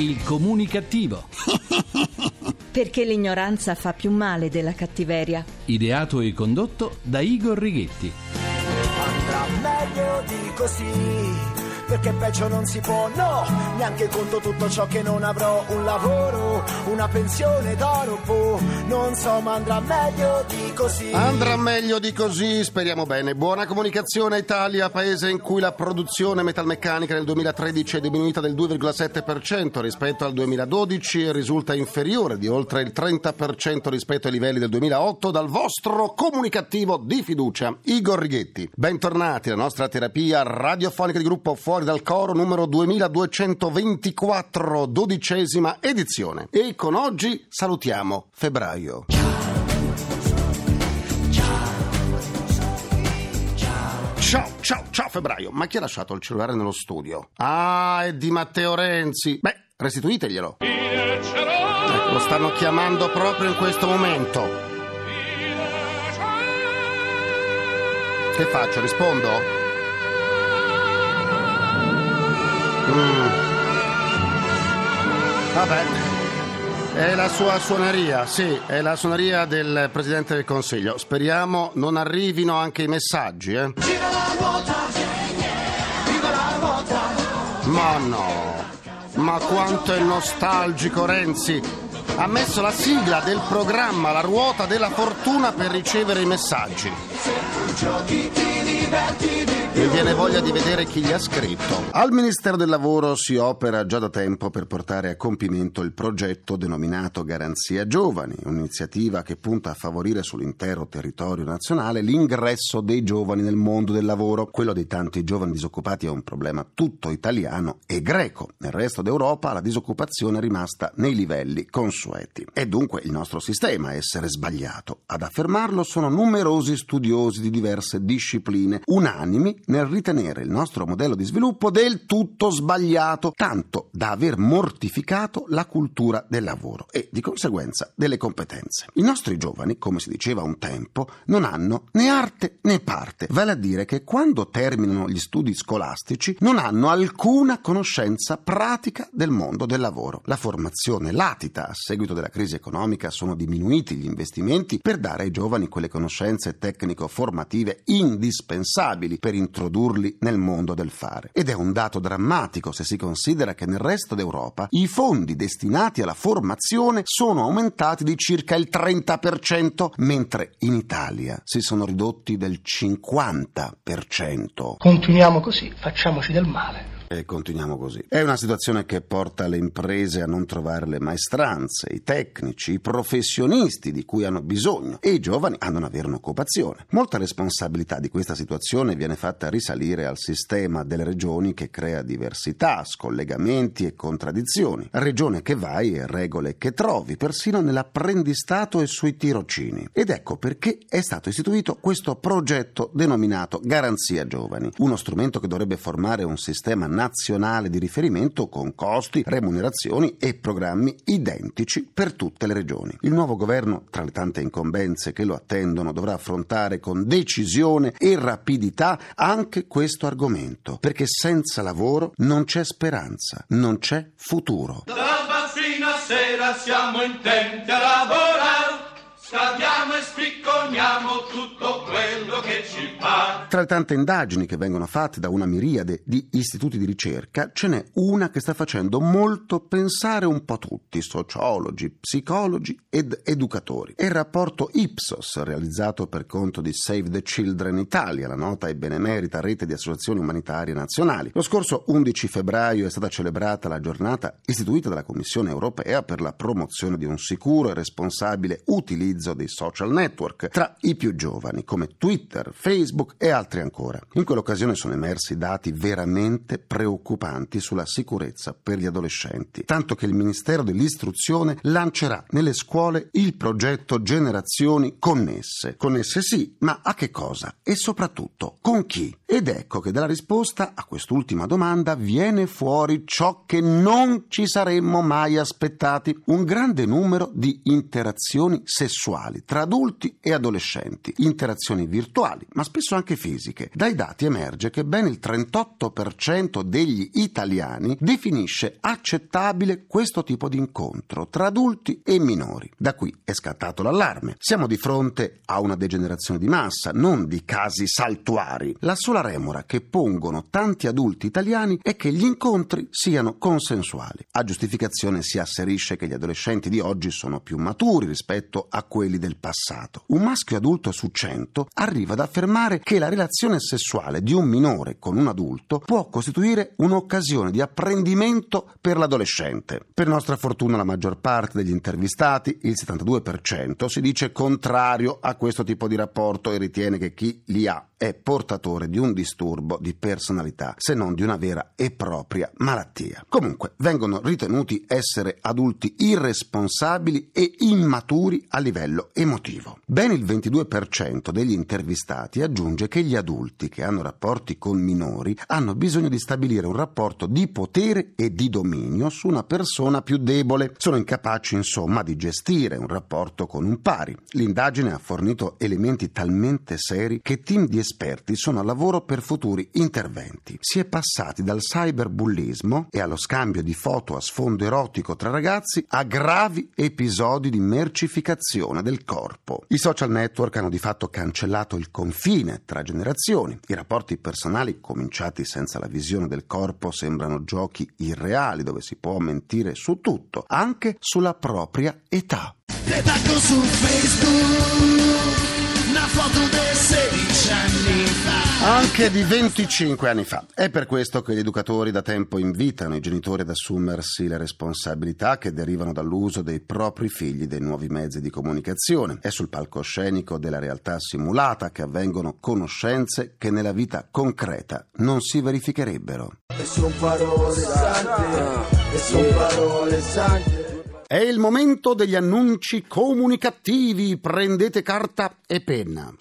Il comunicativo. Perché l'ignoranza fa più male della cattiveria. Ideato e condotto da Igor Righetti. Andrà meglio di così perché peggio non si può, no, neanche conto tutto ciò che non avrò, un lavoro, una pensione d'oro, boh, non so, ma andrà meglio di così. Andrà meglio di così, speriamo bene. Buona comunicazione Italia, paese in cui la produzione metalmeccanica nel 2013 è diminuita del 2,7% rispetto al 2012 e risulta inferiore di oltre il 30% rispetto ai livelli del 2008 dal vostro comunicativo di fiducia, Igor Righetti. Bentornati alla nostra terapia radiofonica di gruppo fuori dal coro numero 2224, dodicesima edizione. E con oggi salutiamo febbraio. Ciao, ciao, ciao febbraio. Ma chi ha lasciato il cellulare nello studio? Ah, è di Matteo Renzi. Beh, restituiteglielo. Ecco, lo stanno chiamando proprio in questo momento. Che faccio? Rispondo? Mm. Vabbè. È la sua suoneria, sì, è la suoneria del Presidente del Consiglio. Speriamo non arrivino anche i messaggi, eh. Ma no, ma quanto è nostalgico Renzi. Ha messo la sigla del programma La ruota della fortuna per ricevere i messaggi. Se giochi ti diverti mi viene voglia di vedere chi gli ha scritto. Al Ministero del Lavoro si opera già da tempo per portare a compimento il progetto denominato Garanzia Giovani, un'iniziativa che punta a favorire sull'intero territorio nazionale l'ingresso dei giovani nel mondo del lavoro. Quello dei tanti giovani disoccupati è un problema tutto italiano e greco. Nel resto d'Europa la disoccupazione è rimasta nei livelli consueti. È dunque il nostro sistema a essere sbagliato. Ad affermarlo sono numerosi studiosi di diverse discipline, unanimi nel ritenere il nostro modello di sviluppo del tutto sbagliato, tanto da aver mortificato la cultura del lavoro e di conseguenza delle competenze. I nostri giovani, come si diceva un tempo, non hanno né arte né parte, vale a dire che quando terminano gli studi scolastici non hanno alcuna conoscenza pratica del mondo del lavoro. La formazione latita a seguito della crisi economica sono diminuiti gli investimenti per dare ai giovani quelle conoscenze tecnico-formative indispensabili per introdurre introdurli nel mondo del fare. Ed è un dato drammatico se si considera che nel resto d'Europa i fondi destinati alla formazione sono aumentati di circa il 30%, mentre in Italia si sono ridotti del 50%. Continuiamo così, facciamoci del male. E continuiamo così. È una situazione che porta le imprese a non trovare le maestranze, i tecnici, i professionisti di cui hanno bisogno e i giovani a non avere un'occupazione. Molta responsabilità di questa situazione viene fatta risalire al sistema delle regioni che crea diversità, scollegamenti e contraddizioni. Regione che vai e regole che trovi, persino nell'apprendistato e sui tirocini. Ed ecco perché è stato istituito questo progetto denominato Garanzia Giovani, uno strumento che dovrebbe formare un sistema nazionale di riferimento con costi, remunerazioni e programmi identici per tutte le regioni. Il nuovo governo, tra le tante incombenze che lo attendono, dovrà affrontare con decisione e rapidità anche questo argomento, perché senza lavoro non c'è speranza, non c'è futuro. Da mattina a sera siamo intenti a lavorare Scaviamo e spicconiamo tutto quello che ci fa. Tra le tante indagini che vengono fatte da una miriade di istituti di ricerca, ce n'è una che sta facendo molto pensare un po' tutti, sociologi, psicologi ed educatori. È il rapporto Ipsos, realizzato per conto di Save the Children Italia, la nota e benemerita rete di associazioni umanitarie nazionali. Lo scorso 11 febbraio è stata celebrata la giornata istituita dalla Commissione europea per la promozione di un sicuro e responsabile utilizzo l'utilizzo dei social network tra i più giovani come Twitter, Facebook e altri ancora. In quell'occasione sono emersi dati veramente preoccupanti sulla sicurezza per gli adolescenti, tanto che il Ministero dell'Istruzione lancerà nelle scuole il progetto Generazioni Connesse. Connesse sì, ma a che cosa? E soprattutto con chi? Ed ecco che dalla risposta a quest'ultima domanda viene fuori ciò che non ci saremmo mai aspettati, un grande numero di interazioni sessuali tra adulti e adolescenti, interazioni virtuali, ma spesso anche fisiche. Dai dati emerge che ben il 38% degli italiani definisce accettabile questo tipo di incontro tra adulti e minori. Da qui è scattato l'allarme. Siamo di fronte a una degenerazione di massa, non di casi saltuari. La sola remora che pongono tanti adulti italiani è che gli incontri siano consensuali. A giustificazione si asserisce che gli adolescenti di oggi sono più maturi rispetto a quelli del passato. Un maschio adulto su cento arriva ad affermare che la relazione sessuale di un minore con un adulto può costituire un'occasione di apprendimento per l'adolescente. Per nostra fortuna la maggior parte degli intervistati, il 72%, si dice contrario a questo tipo di rapporto e ritiene che chi li ha è portatore di un disturbo di personalità, se non di una vera e propria malattia. Comunque, vengono ritenuti essere adulti irresponsabili e immaturi a livello emotivo. Ben il 22% degli intervistati aggiunge che gli adulti che hanno rapporti con minori hanno bisogno di stabilire un rapporto di potere e di dominio su una persona più debole. Sono incapaci, insomma, di gestire un rapporto con un pari. L'indagine ha fornito elementi talmente seri che team di esperti sono a lavoro per futuri interventi. Si è passati dal cyberbullismo e allo scambio di foto a sfondo erotico tra ragazzi a gravi episodi di mercificazione del corpo. I social network hanno di fatto cancellato il confine tra generazioni. I rapporti personali cominciati senza la visione del corpo sembrano giochi irreali dove si può mentire su tutto, anche sulla propria età. Te taggo su Facebook Anche di 25 anni fa. È per questo che gli educatori da tempo invitano i genitori ad assumersi le responsabilità che derivano dall'uso dei propri figli dei nuovi mezzi di comunicazione. È sul palcoscenico della realtà simulata che avvengono conoscenze che nella vita concreta non si verificherebbero. E son parole sante, e son parole sante. È il momento degli annunci comunicativi. Prendete carta e penna.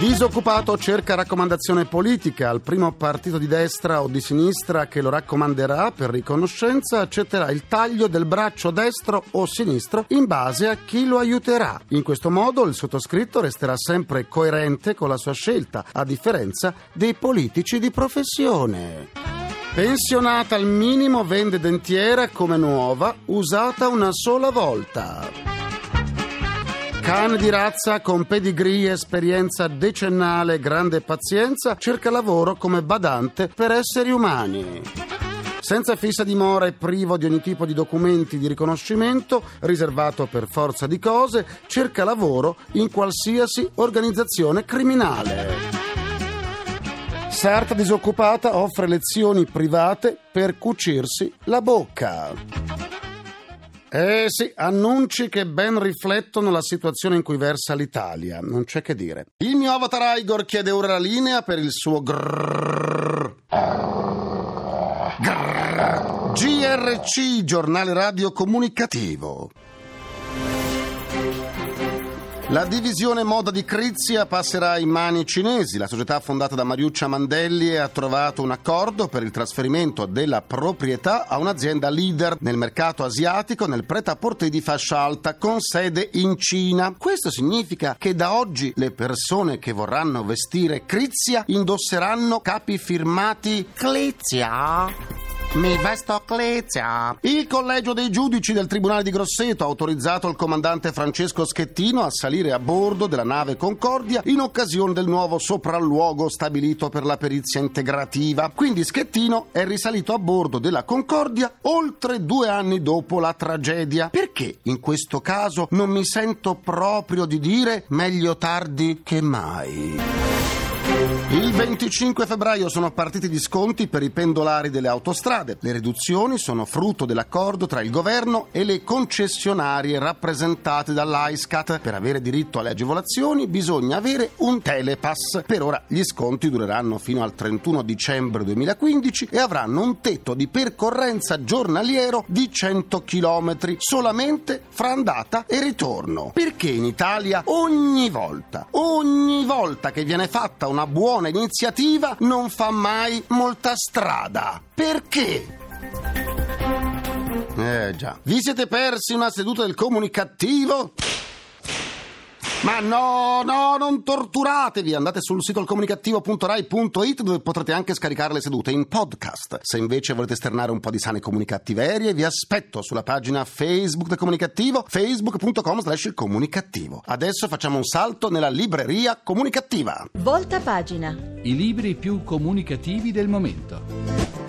Disoccupato cerca raccomandazione politica. Al primo partito di destra o di sinistra che lo raccomanderà per riconoscenza accetterà il taglio del braccio destro o sinistro in base a chi lo aiuterà. In questo modo il sottoscritto resterà sempre coerente con la sua scelta, a differenza dei politici di professione. Pensionata al minimo vende dentiera come nuova, usata una sola volta. Cane di razza con pedigree, esperienza decennale grande pazienza, cerca lavoro come badante per esseri umani. Senza fissa dimora e privo di ogni tipo di documenti di riconoscimento, riservato per forza di cose, cerca lavoro in qualsiasi organizzazione criminale. Sarta disoccupata offre lezioni private per cucirsi la bocca. Eh sì, annunci che ben riflettono la situazione in cui versa l'Italia, non c'è che dire. Il mio avatar Igor chiede ora la linea per il suo grrrr. Grrrr. GRC, giornale radio comunicativo. La divisione moda di Crizia passerà in mani cinesi. La società fondata da Mariuccia Mandelli ha trovato un accordo per il trasferimento della proprietà a un'azienda leader nel mercato asiatico nel pret-à-porter di fascia alta con sede in Cina. Questo significa che da oggi le persone che vorranno vestire Crizia indosseranno capi firmati Crizia. Mi vesto Clezia. Il collegio dei giudici del Tribunale di Grosseto ha autorizzato il comandante Francesco Schettino a salire a bordo della nave Concordia in occasione del nuovo sopralluogo stabilito per la perizia integrativa. Quindi Schettino è risalito a bordo della Concordia oltre due anni dopo la tragedia. Perché in questo caso non mi sento proprio di dire meglio tardi che mai? Il 25 febbraio sono partiti gli sconti per i pendolari delle autostrade. Le riduzioni sono frutto dell'accordo tra il governo e le concessionarie rappresentate dall'AISCAT. Per avere diritto alle agevolazioni bisogna avere un telepass. Per ora gli sconti dureranno fino al 31 dicembre 2015 e avranno un tetto di percorrenza giornaliero di 100 km solamente fra andata e ritorno. Perché in Italia ogni volta, ogni volta che viene fatta una buona iniziativa non fa mai molta strada. Perché? Eh già. Vi siete persi una seduta del comunicativo? Ma no, no, non torturatevi. Andate sul sito comunicativo.rai.it dove potrete anche scaricare le sedute in podcast. Se invece volete esternare un po' di sane comunicattiverie, vi aspetto sulla pagina Facebook del Comunicativo, facebook.com slash il comunicativo. Adesso facciamo un salto nella libreria comunicativa. Volta pagina. I libri più comunicativi del momento.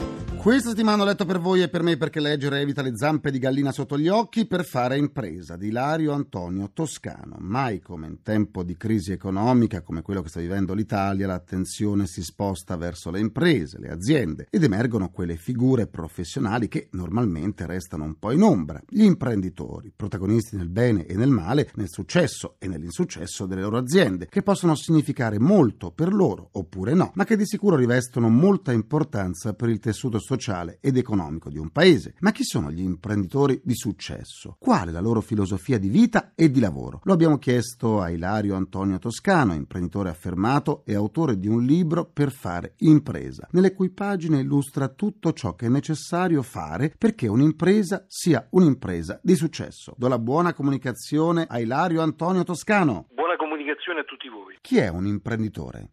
Questa settimana ho letto per voi e per me perché leggere evita le zampe di gallina sotto gli occhi per fare impresa di Ilario Antonio Toscano. Mai come in tempo di crisi economica come quello che sta vivendo l'Italia, l'attenzione si sposta verso le imprese, le aziende ed emergono quelle figure professionali che normalmente restano un po' in ombra, gli imprenditori, protagonisti nel bene e nel male, nel successo e nell'insuccesso delle loro aziende, che possono significare molto per loro oppure no, ma che di sicuro rivestono molta importanza per il tessuto sociale sociale ed economico di un paese. Ma chi sono gli imprenditori di successo? Qual è la loro filosofia di vita e di lavoro? Lo abbiamo chiesto a Ilario Antonio Toscano, imprenditore affermato e autore di un libro per fare impresa, nelle cui pagine illustra tutto ciò che è necessario fare perché un'impresa sia un'impresa di successo. Do la buona comunicazione a Ilario Antonio Toscano. Buona comunicazione a tutti voi. Chi è un imprenditore?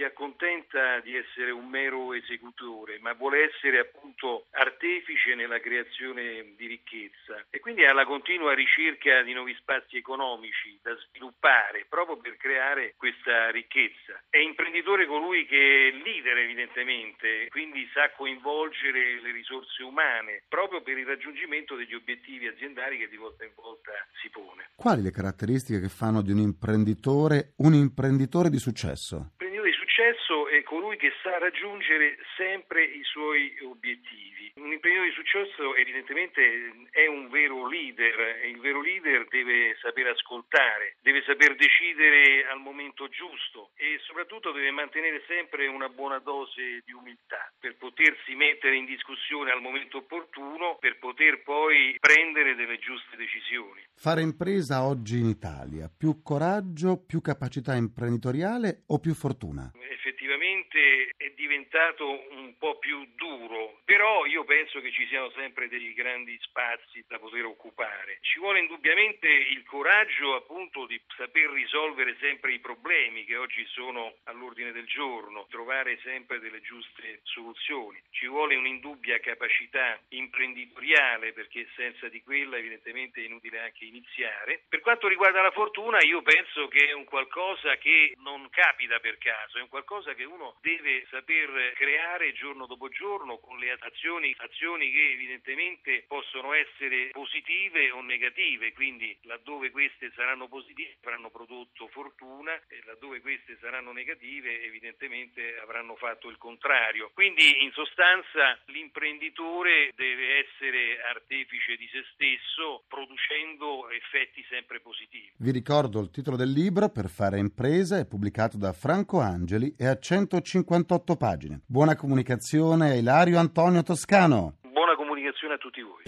Si accontenta di essere un mero esecutore, ma vuole essere appunto artefice nella creazione di ricchezza e quindi alla continua ricerca di nuovi spazi economici da sviluppare proprio per creare questa ricchezza. È imprenditore colui che è leader evidentemente, quindi sa coinvolgere le risorse umane proprio per il raggiungimento degli obiettivi aziendali che di volta in volta si pone. Quali le caratteristiche che fanno di un imprenditore un imprenditore di successo? Colui che sa raggiungere sempre i suoi obiettivi. Un imprenditore di successo evidentemente è un vero leader e il vero leader deve saper ascoltare, deve saper decidere al momento giusto e soprattutto deve mantenere sempre una buona dose di umiltà per potersi mettere in discussione al momento opportuno, per poter poi prendere delle giuste decisioni. Fare impresa oggi in Italia, più coraggio, più capacità imprenditoriale o più fortuna? effettivamente è diventato un po' più duro, però io penso che ci siano sempre dei grandi spazi da poter occupare. Ci vuole indubbiamente il coraggio appunto di saper risolvere sempre i problemi che oggi sono all'ordine del giorno, trovare sempre delle giuste soluzioni. Ci vuole un'indubbia capacità imprenditoriale perché senza di quella evidentemente è inutile anche iniziare. Per quanto riguarda la fortuna io penso che è un qualcosa che non capita per caso, è un qualcosa che uno deve saper creare giorno dopo giorno con le azioni, azioni che evidentemente possono essere positive o negative, quindi laddove queste saranno positive avranno prodotto fortuna e laddove queste saranno negative evidentemente avranno fatto il contrario. Quindi in sostanza l'imprenditore deve essere artefice di se stesso producendo effetti sempre positivi. Vi ricordo il titolo del libro Per fare impresa è pubblicato da Franco Angeli e a 158 pagine. Buona comunicazione a Ilario Antonio Toscano. Buona comunicazione a tutti voi.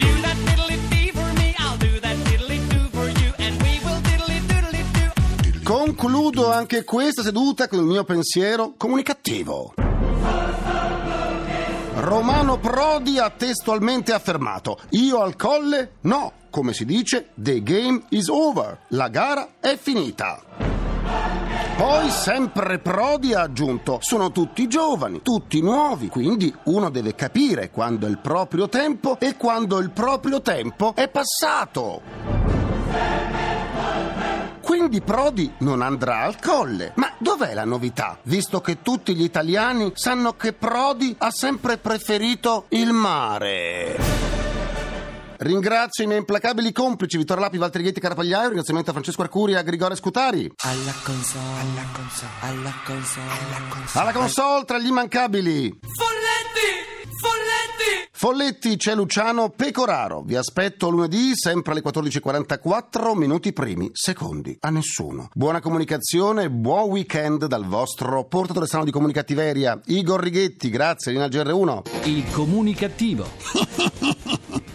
Concludo anche questa seduta con il mio pensiero comunicativo. Romano Prodi ha testualmente affermato: Io al colle? No, come si dice, the game is over. La gara è finita. Poi sempre Prodi ha aggiunto, sono tutti giovani, tutti nuovi, quindi uno deve capire quando è il proprio tempo e quando il proprio tempo è passato. Quindi Prodi non andrà al colle. Ma dov'è la novità? Visto che tutti gli italiani sanno che Prodi ha sempre preferito il mare. Ringrazio i miei implacabili complici Vittorio Lapi, Valtteri Ghetti, Carapagliaio. Ringraziamento a Francesco Arcuri e a Grigore Scutari. Alla console, alla console, alla console, alla console. Alla console tra gli immancabili. Folletti! Folletti! Folletti, c'è Luciano Pecoraro. Vi aspetto lunedì, sempre alle 14.44, minuti primi, secondi, a nessuno. Buona comunicazione, buon weekend dal vostro portatore strano di comunicattiveria, Igor Righetti. Grazie, Lina GR1. Il comunicativo.